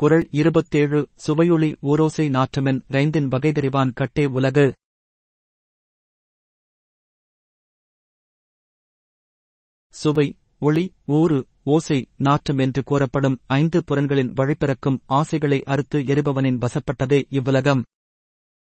குறள் இருபத்தேழு சுவையொளி ஊரோசை நாற்றமென் ரைந்தின் வகைதறிவான் கட்டே உலகு. சுவை ஒளி ஊறு ஓசை நாற்றம் என்று கூறப்படும் ஐந்து புலன்களின் வழிபிறக்கும் ஆசைகளை அறுத்து எறிபவனின் வசப்பட்டதே இவ்வுலகம்.